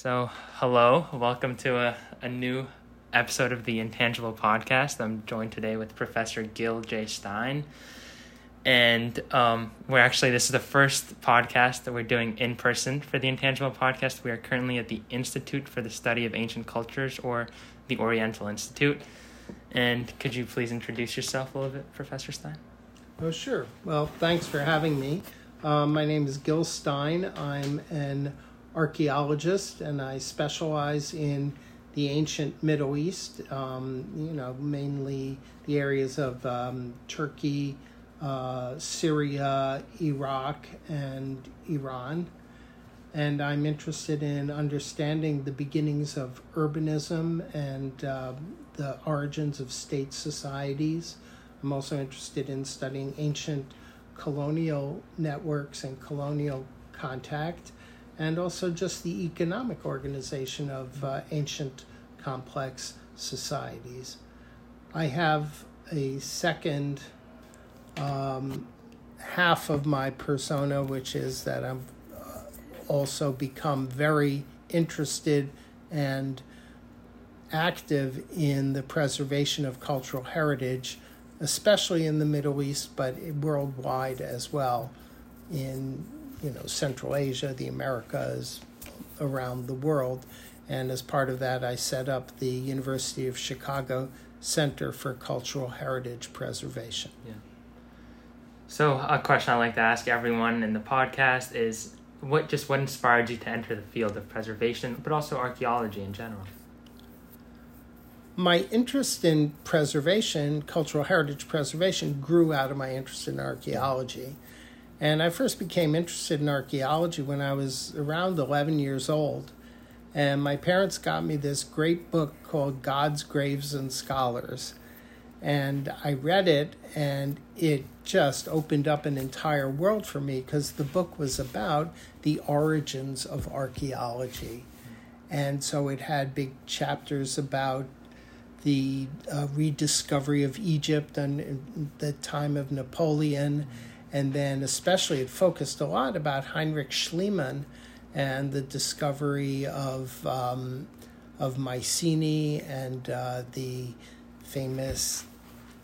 So, hello, welcome to a, a new episode of the Intangible Podcast. I'm joined today with Professor Gil J. Stein. And um, we're actually, this is the first podcast that we're doing in person for the Intangible Podcast. We are currently at the Institute for the Study of Ancient Cultures, or the Oriental Institute. And could you please introduce yourself a little bit, Professor Stein? Oh, sure. Well, thanks for having me. Uh, my name is Gil Stein. I'm an archaeologist and I specialize in the ancient Middle East, um, you know, mainly the areas of um, Turkey, uh, Syria, Iraq, and Iran. And I'm interested in understanding the beginnings of urbanism and uh, the origins of state societies. I'm also interested in studying ancient colonial networks and colonial contact and also just the economic organization of uh, ancient complex societies. I have a second um, half of my persona, which is that I'm uh, also become very interested and active in the preservation of cultural heritage, especially in the Middle East, but worldwide as well, in you know Central Asia, the Americas, around the world. And as part of that, I set up the University of Chicago Center for Cultural Heritage Preservation. Yeah. So a question I like to ask everyone in the podcast is what just what inspired you to enter the field of preservation, but also archaeology in general? My interest in preservation, cultural heritage preservation, grew out of my interest in archaeology. And I first became interested in archaeology when I was around 11 years old. And my parents got me this great book called Gods, Graves, and Scholars. And I read it, and it just opened up an entire world for me because the book was about the origins of archaeology. And so it had big chapters about the uh, rediscovery of Egypt and the time of Napoleon. Mm-hmm and then, especially, it focused a lot about Heinrich Schliemann and the discovery of um, of Mycenae and uh, the famous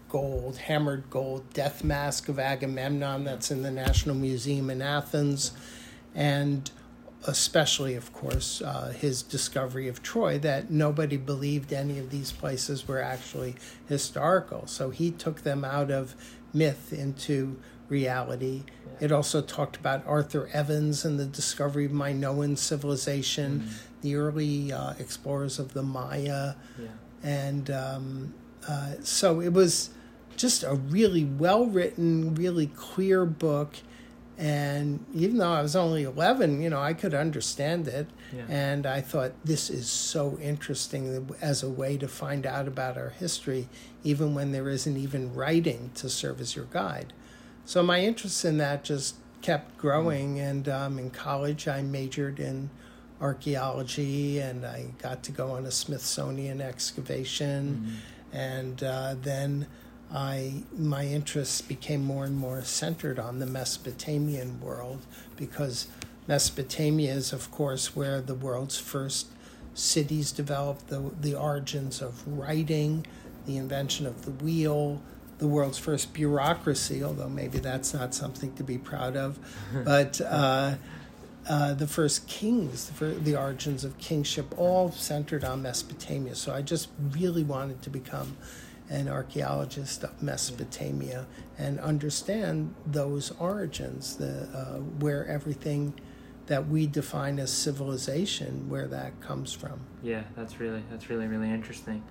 gold, hammered gold death mask of Agamemnon that's in the National Museum in Athens, and especially, of course, uh, his discovery of Troy that nobody believed any of these places were actually historical. So he took them out of myth into reality. It also talked about Arthur Evans and the discovery of Minoan civilization, mm-hmm. the early uh, explorers of the Maya. Yeah. And um, uh, so it was just a really well written, really clear book. And even though I was only 11, you know, I could understand it. Yeah. And I thought this is so interesting as a way to find out about our history, even when there isn't even writing to serve as your guide. So my interest in that just kept growing. And um, in college, I majored in archaeology and I got to go on a Smithsonian excavation. Mm-hmm. And uh, then I my interests became more and more centered on the Mesopotamian world because Mesopotamia is, of course, where the world's first cities developed, the, the origins of writing, the invention of the wheel, the world's first bureaucracy, although maybe that's not something to be proud of, but uh, uh, the first kings, the, the origins of kingship, all centered on Mesopotamia. So I just really wanted to become an archaeologist of Mesopotamia and understand those origins, the uh, where everything that we define as civilization, where that comes from. Yeah, that's really that's really really interesting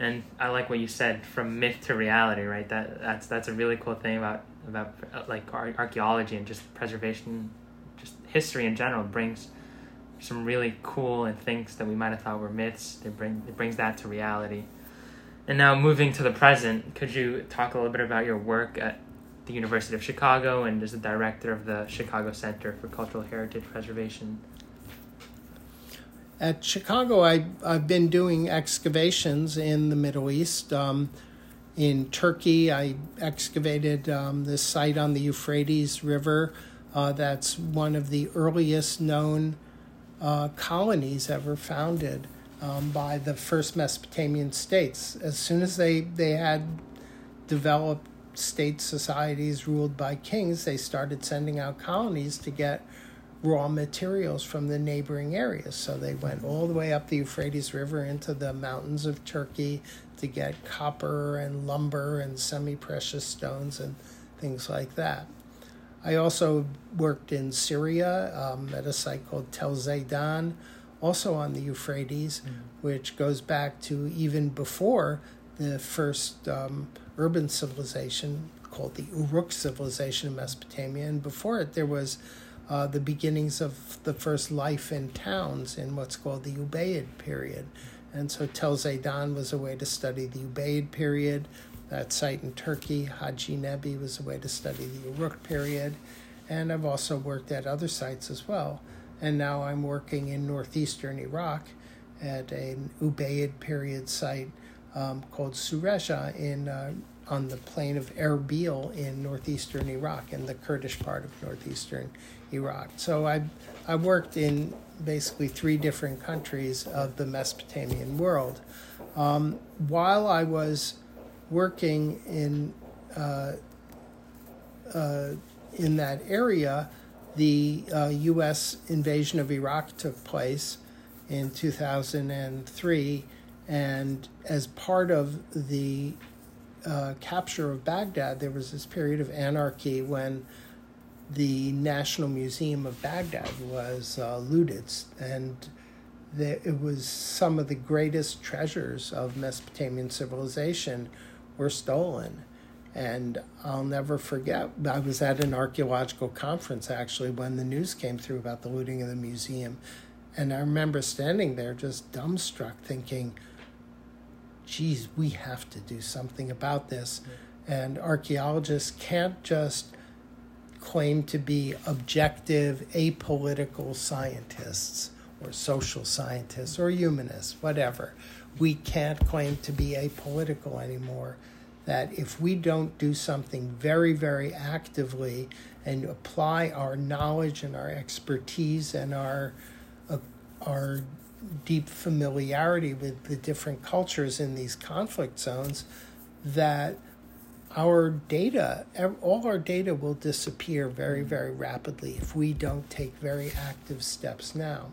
and I like what you said from myth to reality, right? That that's that's a really cool thing about about like archaeology and just preservation, just history in general brings some really cool and things that we might have thought were myths. They bring it brings that to reality. And now moving to the present, could you talk a little bit about your work at the University of Chicago and as the director of the Chicago Center for Cultural Heritage Preservation? At Chicago, I, I've been doing excavations in the Middle East. Um, in Turkey, I excavated um, this site on the Euphrates River. Uh, that's one of the earliest known uh, colonies ever founded um, by the first Mesopotamian states. As soon as they, they had developed state societies ruled by kings, they started sending out colonies to get raw materials from the neighboring areas. So they went all the way up the Euphrates River into the mountains of Turkey to get copper and lumber and semi precious stones and things like that. I also worked in Syria um, at a site called Tell Zeidan, also on the Euphrates, mm. which goes back to even before the first um, urban civilization called the Uruk civilization in Mesopotamia. And before it, there was uh, the beginnings of the first life in towns in what's called the Ubaid period. And so Tell Zeidan was a way to study the Ubaid period. That site in Turkey, Hacinebi, was a way to study the Uruk period. And I've also worked at other sites as well. And now I'm working in northeastern Iraq at an Ubaid period site um, called Surezha in uh, on the plain of Erbil in northeastern Iraq, in the Kurdish part of northeastern Iraq. So I I worked in basically three different countries of the Mesopotamian world. Um, while I was working in uh, uh, in that area, the uh, U.S. invasion of Iraq took place in 2003, and as part of the uh, capture of Baghdad, there was this period of anarchy when the National Museum of Baghdad was uh, looted, and the, it was some of the greatest treasures of Mesopotamian civilization were stolen. And I'll never forget, I was at an archaeological conference actually when the news came through about the looting of the museum. And I remember standing there just dumbstruck, thinking, geez, we have to do something about this. And archaeologists can't just claim to be objective, apolitical scientists or social scientists or humanists, whatever. We can't claim to be apolitical anymore. That if we don't do something very, very actively and apply our knowledge and our expertise and our uh, our deep familiarity with the different cultures in these conflict zones, that our data, all our data will disappear very, very rapidly if we don't take very active steps now.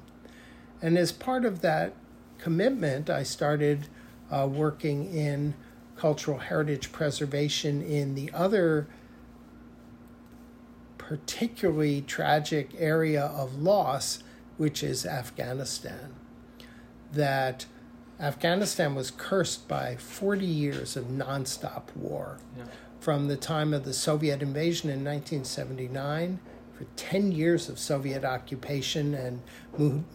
And as part of that commitment, I started uh, working in cultural heritage preservation in the other particularly tragic area of loss, which is Afghanistan. That Afghanistan was cursed by 40 years of nonstop war. Yeah. From the time of the Soviet invasion in 1979, for 10 years of Soviet occupation and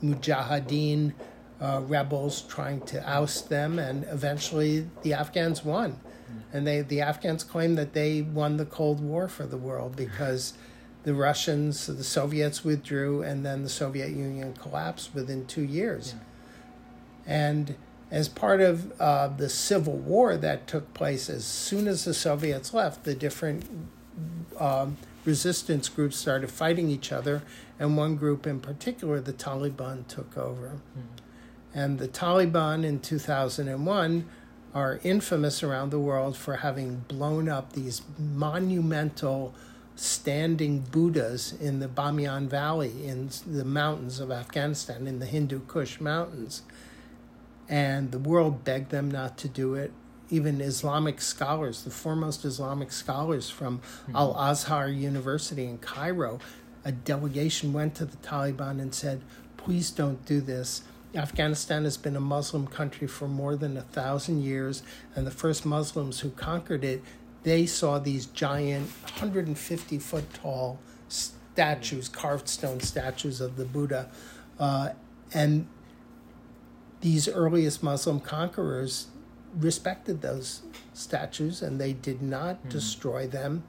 mujahideen uh, rebels trying to oust them, and eventually the Afghans won. Mm. And they, the Afghans claim that they won the Cold War for the world because the Russians, the Soviets withdrew, and then the Soviet Union collapsed within two years. Yeah. And as part of uh, the civil war that took place as soon as the Soviets left, the different um, resistance groups started fighting each other, and one group in particular, the Taliban, took over. Mm-hmm. And the Taliban in 2001 are infamous around the world for having blown up these monumental standing Buddhas in the Bamiyan Valley in the mountains of Afghanistan, in the Hindu Kush Mountains and the world begged them not to do it. Even Islamic scholars, the foremost Islamic scholars from mm-hmm. Al Azhar University in Cairo, a delegation went to the Taliban and said, please don't do this. Afghanistan has been a Muslim country for more than a thousand years, and the first Muslims who conquered it, they saw these giant, 150 foot tall statues, carved stone statues of the Buddha. Uh, and these earliest Muslim conquerors respected those statues and they did not mm. destroy them.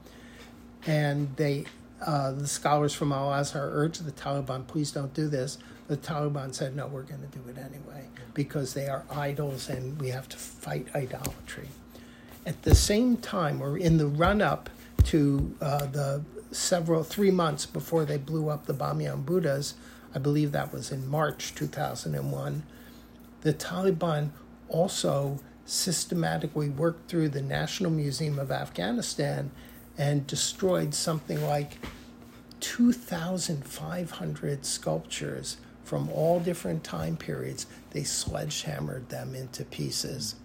And they, uh, the scholars from Al Azhar urged the Taliban, please don't do this. The Taliban said, no, we're going to do it anyway because they are idols and we have to fight idolatry. At the same time, or in the run up to uh, the several, three months before they blew up the Bamiyan Buddhas, I believe that was in March 2001. The Taliban also systematically worked through the National Museum of Afghanistan and destroyed something like 2,500 sculptures from all different time periods. They sledgehammered them into pieces.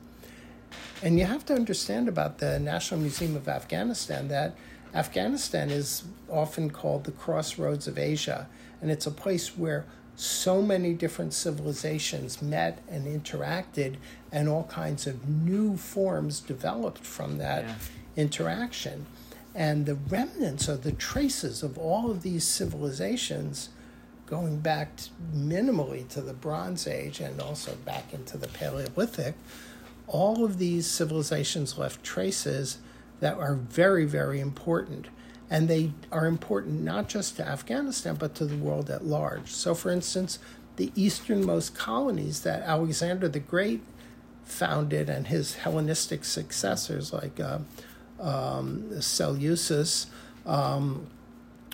And you have to understand about the National Museum of Afghanistan that Afghanistan is often called the crossroads of Asia, and it's a place where so many different civilizations met and interacted, and all kinds of new forms developed from that yeah. interaction. And the remnants or the traces of all of these civilizations going back to minimally to the Bronze Age and also back into the Paleolithic, all of these civilizations left traces that are very, very important. And they are important not just to Afghanistan, but to the world at large. So, for instance, the easternmost colonies that Alexander the Great founded and his Hellenistic successors, like uh, um, Seleucus um,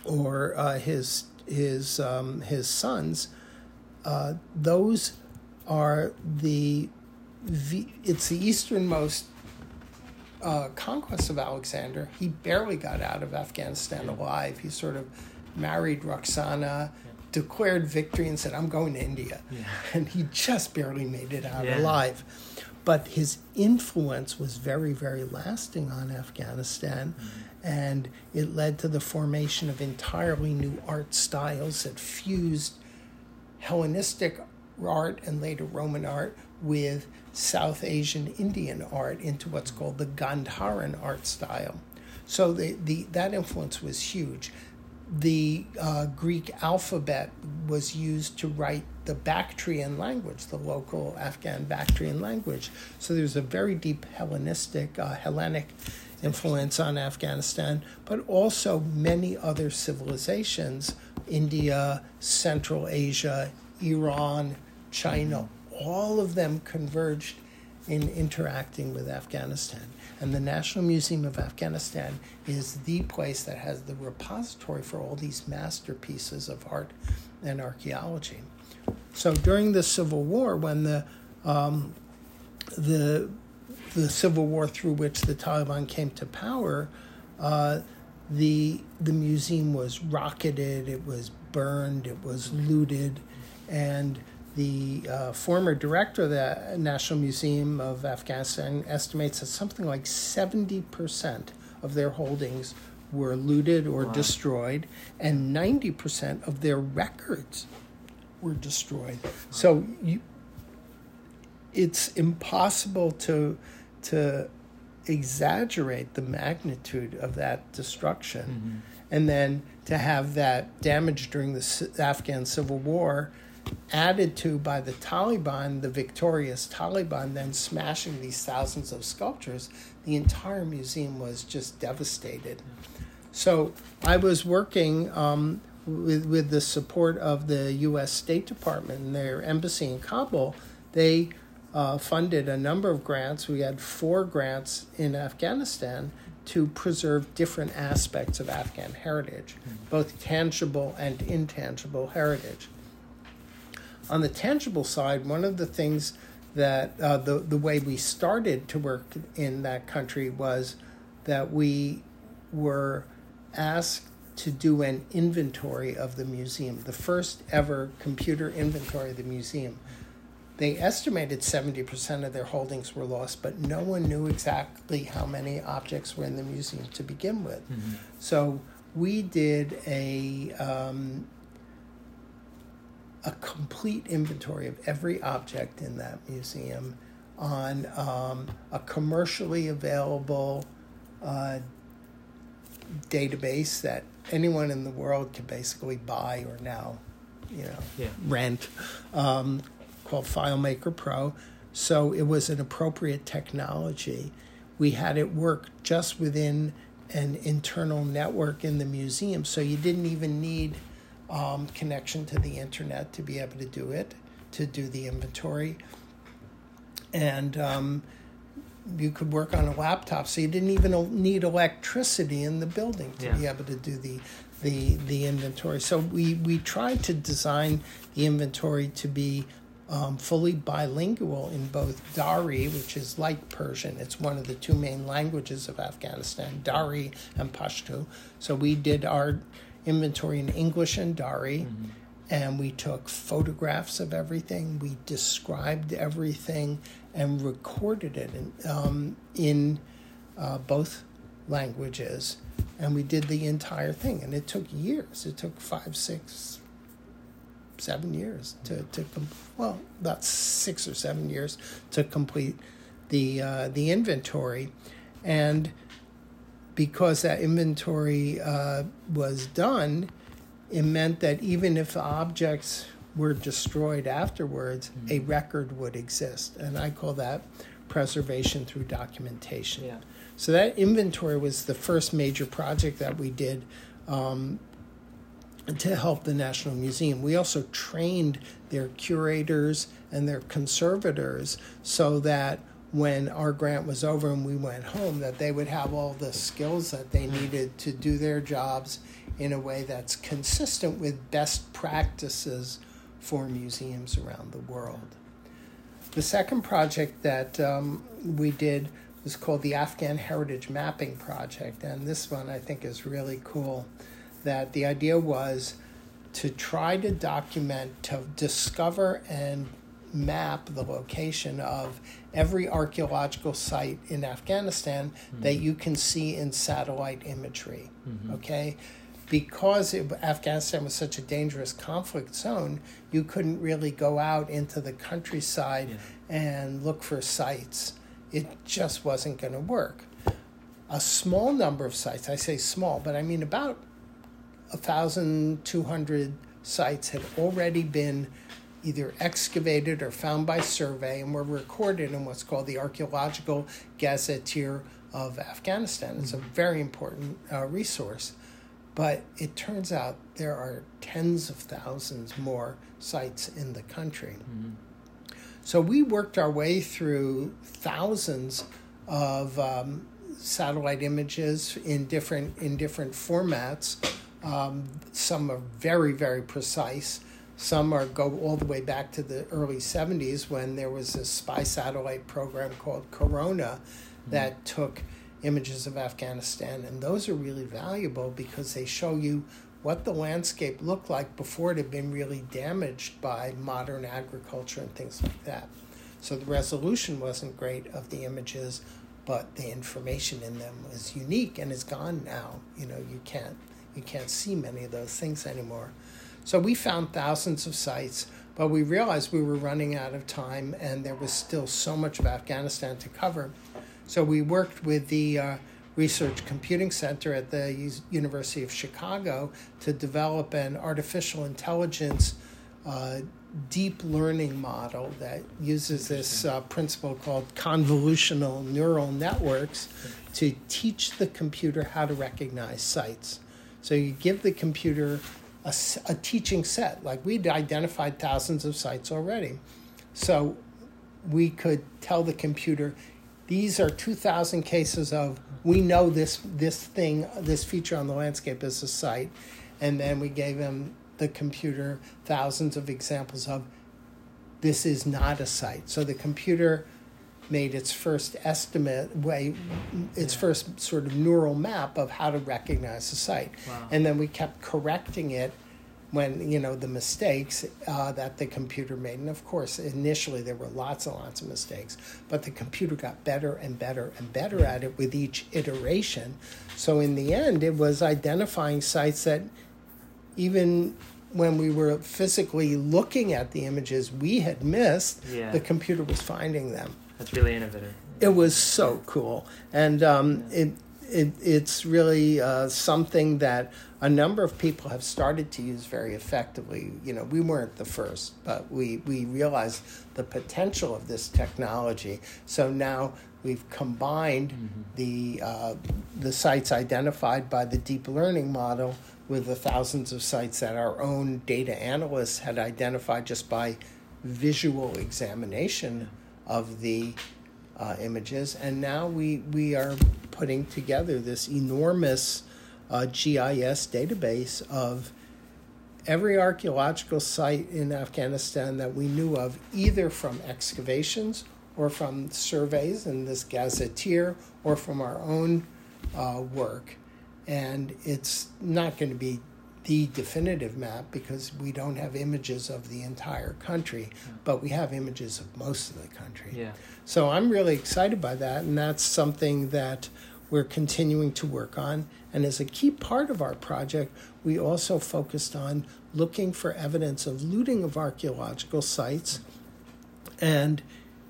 or uh, his, his, um, his sons, uh, those are the, it's the easternmost uh, conquest of Alexander, he barely got out of Afghanistan alive. He sort of married Roxana, declared victory, and said, I'm going to India. Yeah. And he just barely made it out yeah. alive. But his influence was very, very lasting on Afghanistan. Mm-hmm. And it led to the formation of entirely new art styles that fused Hellenistic art and later Roman art with South Asian Indian art into what's called the Gandharan art style. So the, the, that influence was huge. The uh, Greek alphabet was used to write the Bactrian language, the local Afghan Bactrian language. So there's a very deep Hellenistic, uh, Hellenic influence on Afghanistan, but also many other civilizations India, Central Asia, Iran, China, all of them converged in interacting with Afghanistan. And the National Museum of Afghanistan is the place that has the repository for all these masterpieces of art and archaeology. So during the Civil War, when the um, the the civil war through which the Taliban came to power, uh, the the museum was rocketed, it was burned, it was looted, and the uh, former director of the National Museum of Afghanistan estimates that something like 70% of their holdings were looted or wow. destroyed, and 90% of their records were destroyed. Wow. So you, it's impossible to, to exaggerate the magnitude of that destruction. Mm-hmm. And then to have that damage during the Afghan Civil War added to by the Taliban, the victorious Taliban, then smashing these thousands of sculptures, the entire museum was just devastated. So I was working um, with, with the support of the U.S. State Department and their embassy in Kabul. They uh, funded a number of grants. We had four grants in Afghanistan to preserve different aspects of Afghan heritage, both tangible and intangible heritage. On the tangible side, one of the things that uh, the the way we started to work in that country was that we were asked to do an inventory of the museum, the first ever computer inventory of the museum. They estimated 70% of their holdings were lost, but no one knew exactly how many objects were in the museum to begin with. Mm-hmm. So we did a um, a complete inventory of every object in that museum on um, a commercially available uh, database that anyone in the world can basically buy or now, you know, yeah. rent, um, called FileMaker Pro. So it was an appropriate technology. We had it work just within an internal network in the museum, so you didn't even need um, connection to the internet to be able to do it, to do the inventory. And um, you could work on a laptop, so you didn't even need electricity in the building to yeah. be able to do the, the the inventory. So we we tried to design the inventory to be um, fully bilingual in both Dari, which is like Persian. It's one of the two main languages of Afghanistan, Dari and Pashto. So we did our inventory in English and Dari. Mm-hmm. And we took photographs of everything. We described everything and recorded it in, um, in uh, both languages. And we did the entire thing. And it took years. It took five, six, seven years to, to well, about six or seven years to complete the, uh, the inventory. And because that inventory uh, was done, it meant that even if objects were destroyed afterwards, mm-hmm. a record would exist. And I call that preservation through documentation. Yeah. So that inventory was the first major project that we did um, to help the National Museum. We also trained their curators and their conservators so that when our grant was over and we went home that they would have all the skills that they needed to do their jobs in a way that's consistent with best practices for museums around the world. The second project that um, we did was called the Afghan Heritage Mapping Project, and this one I think is really cool. That the idea was to try to document, to discover and map the location of every archaeological site in Afghanistan mm-hmm. that you can see in satellite imagery. Mm-hmm. Okay? Because it, Afghanistan was such a dangerous conflict zone, you couldn't really go out into the countryside yeah. and look for sites. It just wasn't going to work. A small number of sites, I say small, but I mean about 1,200 sites had already been either excavated or found by survey and were recorded in what's called the Archaeological Gazetteer of Afghanistan. It's a mm-hmm. very important uh, resource. But it turns out there are tens of thousands more sites in the country. Mm-hmm. So we worked our way through thousands of um, satellite images in different in different formats. Um, some are very very precise. Some are go all the way back to the early 70s when there was a spy satellite program called Corona that mm-hmm. took images of Afghanistan. And those are really valuable because they show you what the landscape looked like before it had been really damaged by modern agriculture and things like that. So the resolution wasn't great of the images, but the information in them was unique and is gone now. You know, you can't you can't see many of those things anymore. So we found thousands of sites, but we realized we were running out of time and there was still so much of Afghanistan to cover. So we worked with the uh, Research Computing Center at the U- University of Chicago to develop an artificial intelligence uh, deep learning model that uses this uh, principle called convolutional neural networks to teach the computer how to recognize sites. So you give the computer a, a teaching set. Like we'd identified thousands of sites already. So we could tell the computer, these are 2,000 cases of we know this this thing this feature on the landscape is a site, and then we gave him the computer thousands of examples of this is not a site. So the computer made its first estimate way its yeah. first sort of neural map of how to recognize a site wow. and then we kept correcting it when you know the mistakes uh, that the computer made and of course initially there were lots and lots of mistakes but the computer got better and better and better at it with each iteration so in the end it was identifying sites that even when we were physically looking at the images we had missed yeah. the computer was finding them that's really innovative it was so cool and um, yeah. it, it it's really uh, something that a number of people have started to use very effectively. You know, we weren't the first, but we, we realized the potential of this technology. So now we've combined mm-hmm. the, uh, the sites identified by the deep learning model with the thousands of sites that our own data analysts had identified just by visual examination of the uh, images. And now we, we are putting together this enormous a GIS database of every archaeological site in Afghanistan that we knew of, either from excavations or from surveys in this gazetteer or from our own uh, work. And it's not going to be the definitive map because we don't have images of the entire country, but we have images of most of the country. Yeah. So I'm really excited by that, and that's something that we're continuing to work on. And as a key part of our project, we also focused on looking for evidence of looting of archaeological sites and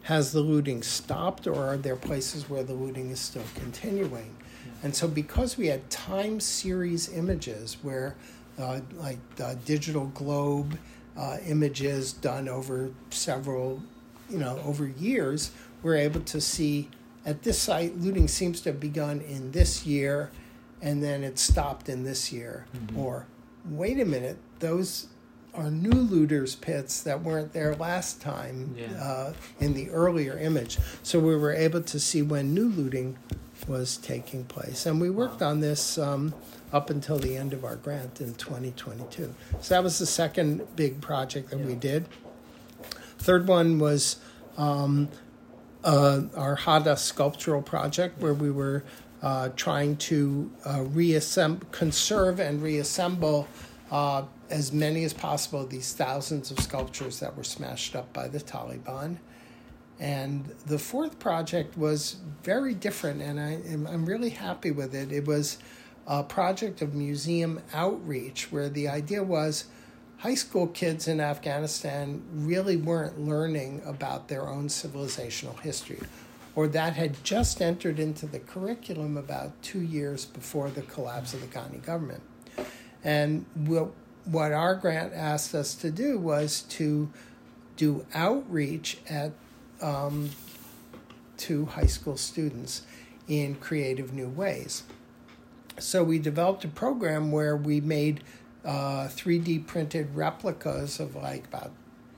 has the looting stopped or are there places where the looting is still continuing? And so, because we had time series images where, like the DigitalGlobe uh, images done over several, you know, over years, we're able to see at this site looting seems to have begun in this year and then it stopped in this year. Mm-hmm. Or, wait a minute, those are new looters pits that weren't there last time Yeah. uh, in the earlier image. So we were able to see when new looting was taking place. And we worked on this um, up until the end of our grant in 2022. So that was the second big project that we did. Third one was um, uh, our Hadda sculptural project, where we were uh, trying to uh, reassemble, conserve, and reassemble uh, as many as possible of these thousands of sculptures that were smashed up by the Taliban. And the fourth project was very different, and I, am I'm really happy with it. It was a project of museum outreach, where the idea was high school kids in Afghanistan really weren't learning about their own civilizational history, or that had just entered into the curriculum about two years before the collapse of the Ghani government. And what, what our grant asked us to do was to do outreach at um, to high school students in creative new ways. So we developed a program where we made uh, 3D printed replicas of like about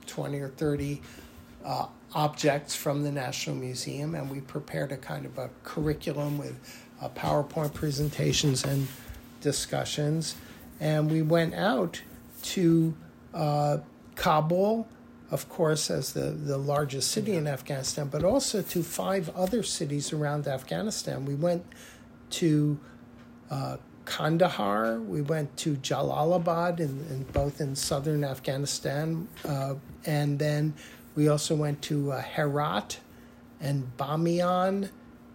20 or 30 uh, objects from the National Museum, and we prepared a kind of a curriculum with uh, PowerPoint presentations and discussions. And we went out to uh, Kabul, of course, as the, the largest city in Afghanistan, but also to five other cities around Afghanistan. We went to uh, Kandahar, we went to Jalalabad, in, in both in southern Afghanistan, uh, and then we also went to uh, Herat and Bamiyan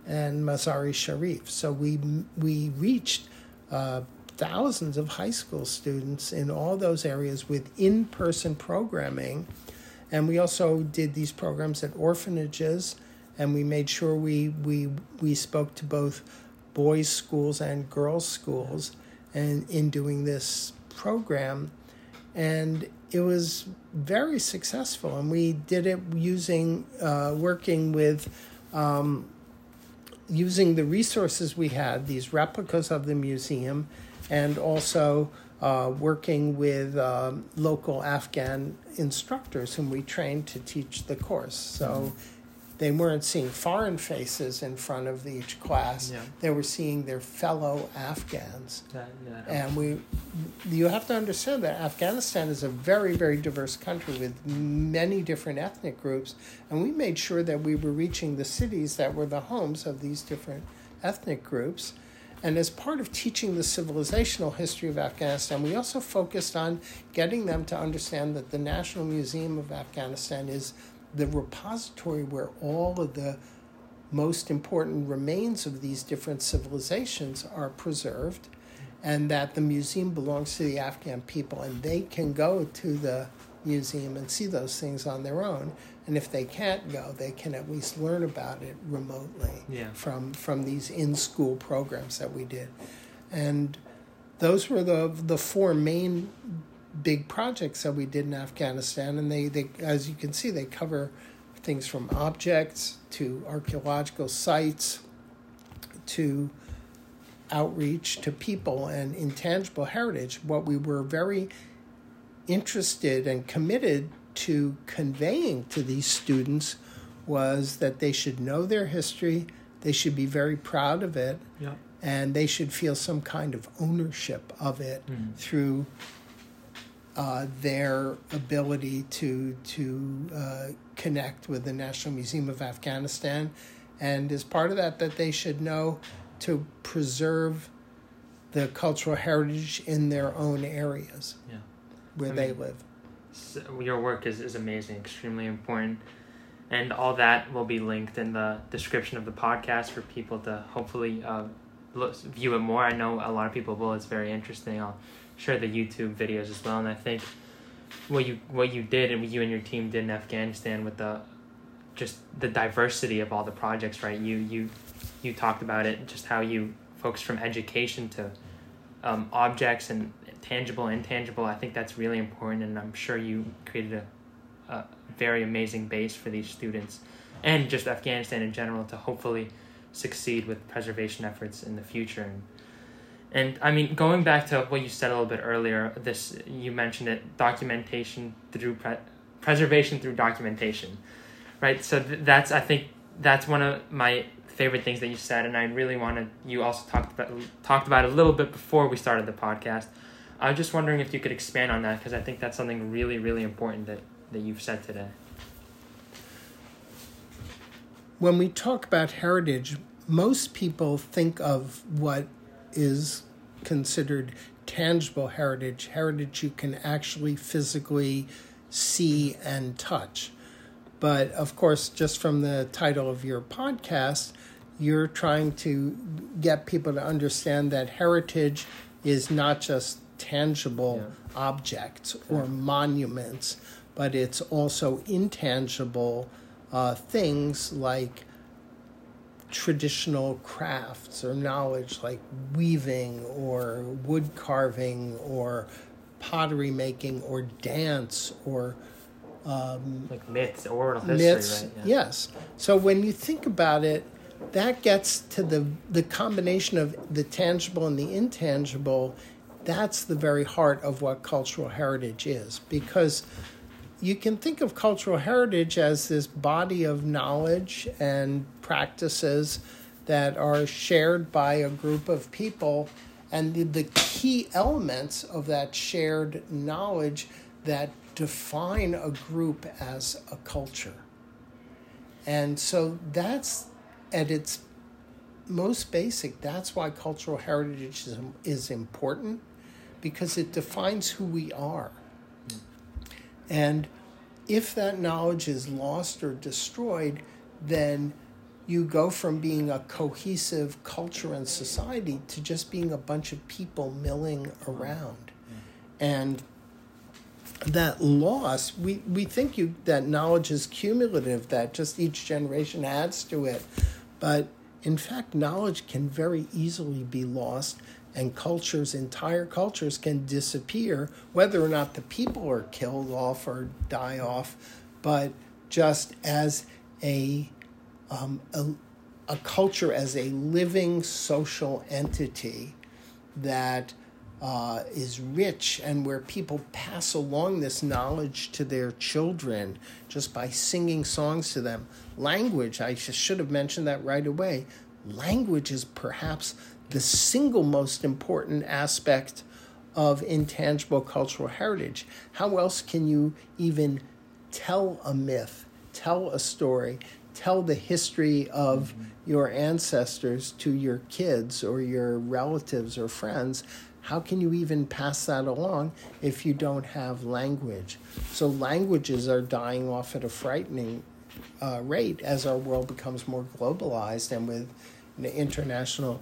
and Mazari Sharif. So we we reached uh, thousands of high school students in all those areas with in-person programming, and we also did these programs at orphanages, and we made sure we we we spoke to both boys' schools and girls' schools, and in doing this program, and it was very successful. And we did it using uh, working with. Um, using the resources we had, these replicas of the museum, and also uh, working with um, local Afghan instructors whom we trained to teach the course. So they weren't seeing foreign faces in front of each class, Yeah. they were seeing their fellow Afghans. That, that And we, you have to understand that Afghanistan is a very, very diverse country with many different ethnic groups, and we made sure that we were reaching the cities that were the homes of these different ethnic groups. And as part of teaching the civilizational history of Afghanistan, we also focused on getting them to understand that the National Museum of Afghanistan is the repository where all of the most important remains of these different civilizations are preserved, and that the museum belongs to the Afghan people, and they can go to the museum and see those things on their own. And if they can't go, they can at least learn about it remotely Yeah. from from these in school programs that we did, and those were the the four main big projects that we did in Afghanistan, and they, they as you can see, they cover things from objects to archaeological sites to outreach to people and intangible heritage. What we were very interested and committed to conveying to these students was that they should know their history, they should be very proud of it, yeah. and they should feel some kind of ownership of it Mhm. through uh, their ability to to uh, connect with the National Museum of Afghanistan, and as part of that, that they should know to preserve the cultural heritage in their own areas Yeah. where I they mean- live. So your work is, is amazing, extremely important. And all that will be linked in the description of the podcast for people to hopefully uh, view it more. I know a lot of people will. It's very interesting. I'll share the YouTube videos as well. And I think what you what you did and what you and your team did in Afghanistan with the just the diversity of all the projects, right? You you you talked about it, just how you focus from education to um, objects and tangible intangible. I think that's really important, and I'm sure you created a, a very amazing base for these students and just Afghanistan in general to hopefully succeed with preservation efforts in the future. And, and I mean, going back to what you said a little bit earlier, this you mentioned it documentation through pre- preservation through documentation, right? So th- that's I think that's one of my favorite things that you said, and I really wanted you also talked about talked about a little bit before we started the podcast. I was just wondering if you could expand on that because I think that's something really really important that that you've said today. When we talk about heritage, most people think of what is considered tangible heritage, heritage you can actually physically see and touch. But of course, just from the title of your podcast, you're trying to get people to understand that heritage is not just tangible objects or monuments, but it's also intangible uh, things like traditional crafts or knowledge like weaving or wood carving or pottery making or dance or Like myths, oral history, myths. right? Yes. So when you think about it, that gets to the the combination of the tangible and the intangible. That's the very heart of what cultural heritage is, because you can think of cultural heritage as this body of knowledge and practices that are shared by a group of people. And the, the key elements of that shared knowledge that define a group as a culture. And so that's at its most basic that's why cultural heritage is, is important because it defines who we are and if that knowledge is lost or destroyed, then you go from being a cohesive culture and society to just being a bunch of people milling around. Mm-hmm. And that loss, we, we think you that knowledge is cumulative, that just each generation adds to it. But in fact, knowledge can very easily be lost and cultures, entire cultures, can disappear, whether or not the people are killed off or die off, but just as a, um, a, a culture as a living social entity that uh, is rich and where people pass along this knowledge to their children just by singing songs to them. Language, I sh- should have mentioned that right away. Language is perhaps the single most important aspect of intangible cultural heritage. How else can you even tell a myth, tell a story, tell the history of your ancestors to your kids or your relatives or friends? How can you even pass that along if you don't have language? So, languages are dying off at a frightening uh, rate as our world becomes more globalized and with international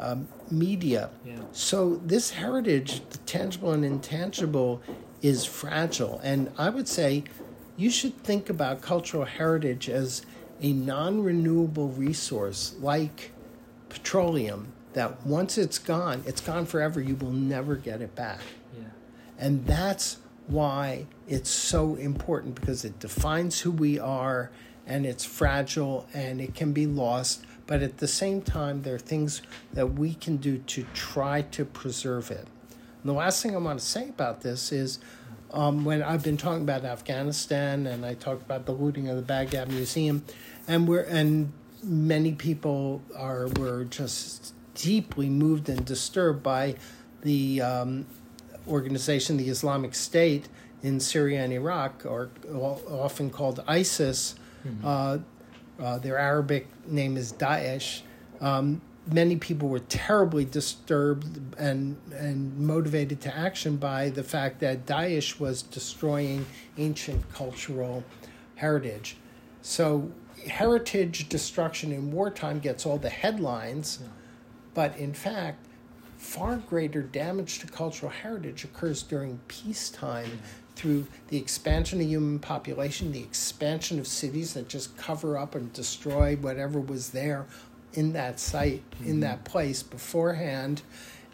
um, media. Yeah. So this heritage, the tangible and intangible, is fragile. And I would say you should think about cultural heritage as a non renewable resource like petroleum that once it's gone, it's gone forever. You will never get it back. Yeah. And that's why it's so important because it defines who we are and it's fragile and it can be lost. But at the same time, there are things that we can do to try to preserve it. And the last thing I want to say about this is um, when I've been talking about Afghanistan and I talked about the looting of the Baghdad Museum, and we're and many people are were just deeply moved and disturbed by the um, organization, the Islamic State in Syria and Iraq, or often called ISIS. Mm-hmm. Uh, uh, their Arabic name is Daesh. Um, many people were terribly disturbed and and motivated to action by the fact that Daesh was destroying ancient cultural heritage. So heritage destruction in wartime gets all the headlines, yeah. but in fact, far greater damage to cultural heritage occurs during peacetime yeah. Through the expansion of human population, the expansion of cities that just cover up and destroy whatever was there in that site, mm-hmm. in that place beforehand,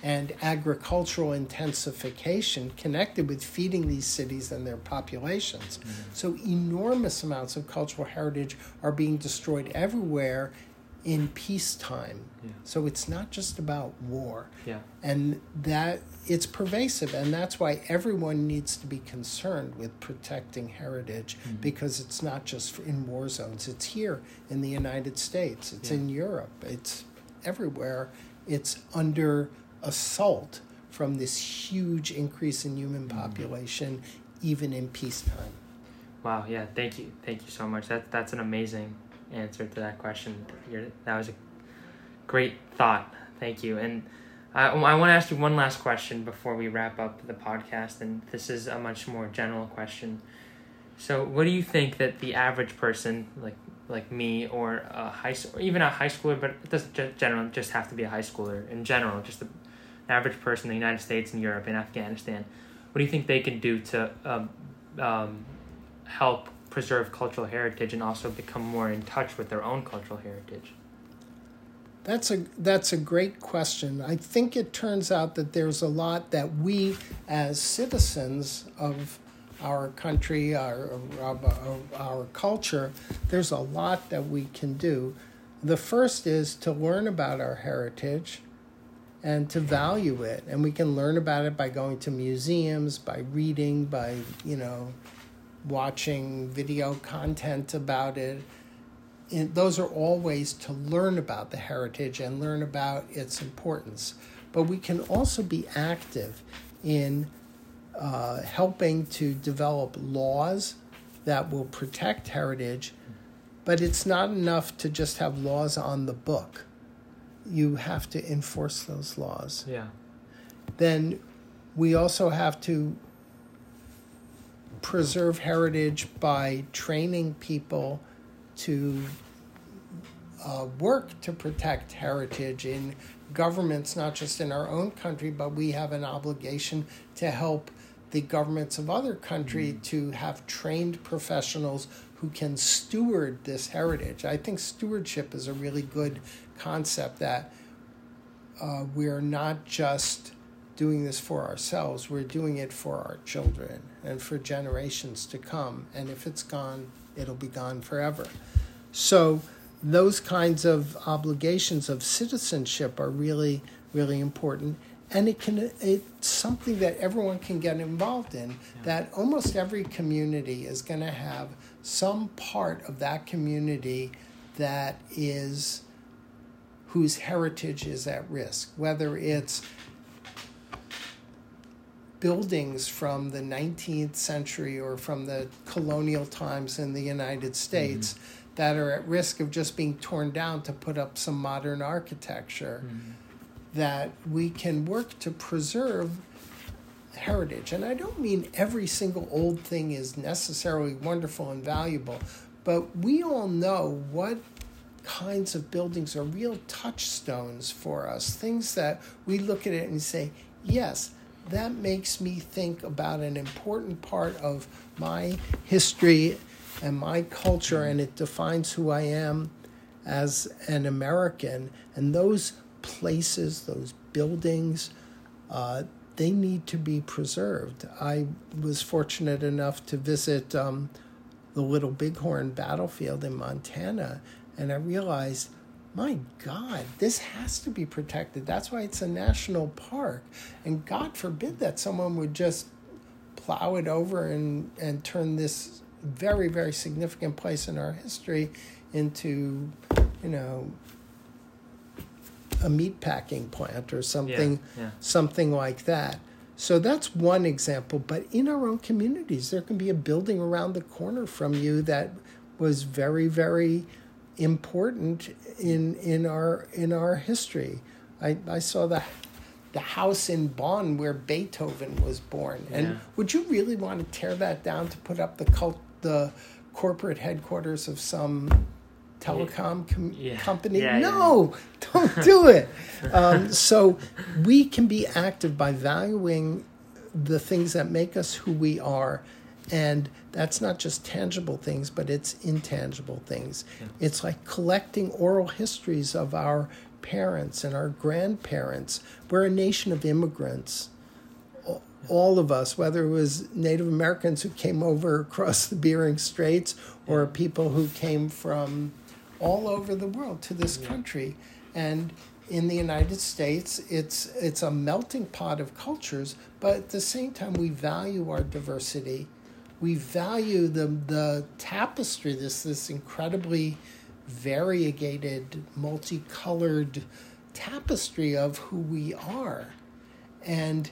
and agricultural intensification connected with feeding these cities and their populations. Mm-hmm. So, enormous amounts of cultural heritage are being destroyed everywhere in peacetime. Yeah. So it's not just about war. Yeah. And that it's pervasive and that's why everyone needs to be concerned with protecting heritage mm-hmm. because it's not just in war zones. It's here in the United States. It's yeah. in Europe. It's everywhere. It's under assault from this huge increase in human mm-hmm. population mm-hmm. even in peacetime. Wow, yeah, thank you. Thank you so much. That that's an amazing answer to that question. You're, that was a great thought. Thank you. And I, I want to ask you one last question before we wrap up the podcast. And this is a much more general question. So, what do you think that the average person, like like me, or a high or even a high schooler, but it doesn't just general just have to be a high schooler in general, just the average person in the United States and Europe and Afghanistan, what do you think they can do to um, um, help preserve cultural heritage and also become more in touch with their own cultural heritage? That's a that's a great question. I think it turns out that there's a lot that we as citizens of our country, our, our, our culture, there's a lot that we can do. The first is to learn about our heritage and to value it. And we can learn about it by going to museums, by reading, by, you know, watching video content about it. And those are all ways to learn about the heritage and learn about its importance. But we can also be active in uh, helping to develop laws that will protect heritage. But it's not enough to just have laws on the book. You have to enforce those laws. Yeah. Then we also have to preserve heritage by training people to uh, work to protect heritage in governments, not just in our own country, but we have an obligation to help the governments of other countries mm. to have trained professionals who can steward this heritage. I think stewardship is a really good concept that uh, we're not just doing this for ourselves, we're doing it for our children and for generations to come. And if it's gone, it'll be gone forever. So, those kinds of obligations of citizenship are really, really important. And it can it's something that everyone can get involved in. Yeah. That almost every community is going to have some part of that community that is whose heritage is at risk, whether it's buildings from the 19th century or from the colonial times in the United States mm-hmm. that are at risk of just being torn down to put up some modern architecture. Mm-hmm. That we can work to preserve heritage. And I don't mean every single old thing is necessarily wonderful and valuable, but we all know what kinds of buildings are real touchstones for us, things that we look at it and say, yes, that makes me think about an important part of my history and my culture, and it defines who I am as an American. And those places, those buildings, uh, they need to be preserved. I was fortunate enough to visit um, the Little Bighorn battlefield in Montana, and I realized my God, this has to be protected. That's why it's a national park. And God forbid that someone would just plow it over and, and turn this very, very significant place in our history into, you know, a meat packing plant or something Yeah, yeah. something like that. So that's one example. But in our own communities, there can be a building around the corner from you that was very, very important in in our in our history. I, I saw the the house in Bonn where Beethoven was born. And Yeah. would you really want to tear that down to put up the cult the corporate headquarters of some telecom com- Yeah. company? Yeah, no, don't do it. Um, so we can be active by valuing the things that make us who we are. And that's not just tangible things, but it's intangible things. It's like collecting oral histories of our parents and our grandparents. We're a nation of immigrants all of us, whether it was Native Americans who came over across the Bering Straits or people who came from all over the world to this country. And in the United States, it's it's a melting pot of cultures, but at the same time, we value our diversity. We value the the tapestry, this this incredibly variegated, multicolored tapestry of who we are. And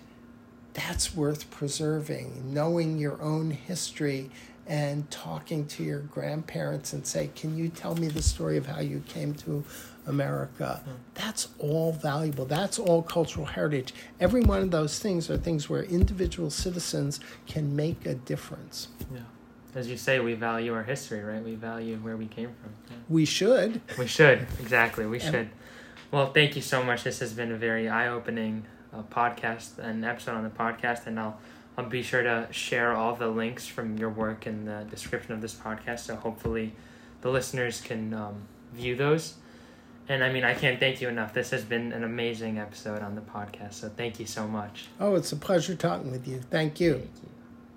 that's worth preserving. Knowing your own history and talking to your grandparents and say, Can you tell me the story of how you came to America? That's all valuable. That's all cultural heritage. Every one of those things are things where individual citizens can make a difference. Yeah. As you say, we value our history, right? We value where we came from. Yeah. We should. We should exactly. We should. Well, thank you so much. This has been a very eye-opening uh, podcast, an episode on the podcast, and I'll I'll be sure to share all the links from your work in the description of this podcast. So hopefully, the listeners can um, view those. And I mean, I can't thank you enough. This has been an amazing episode on the podcast. So thank you so much. Oh, it's a pleasure talking with you. Thank you. Thank you.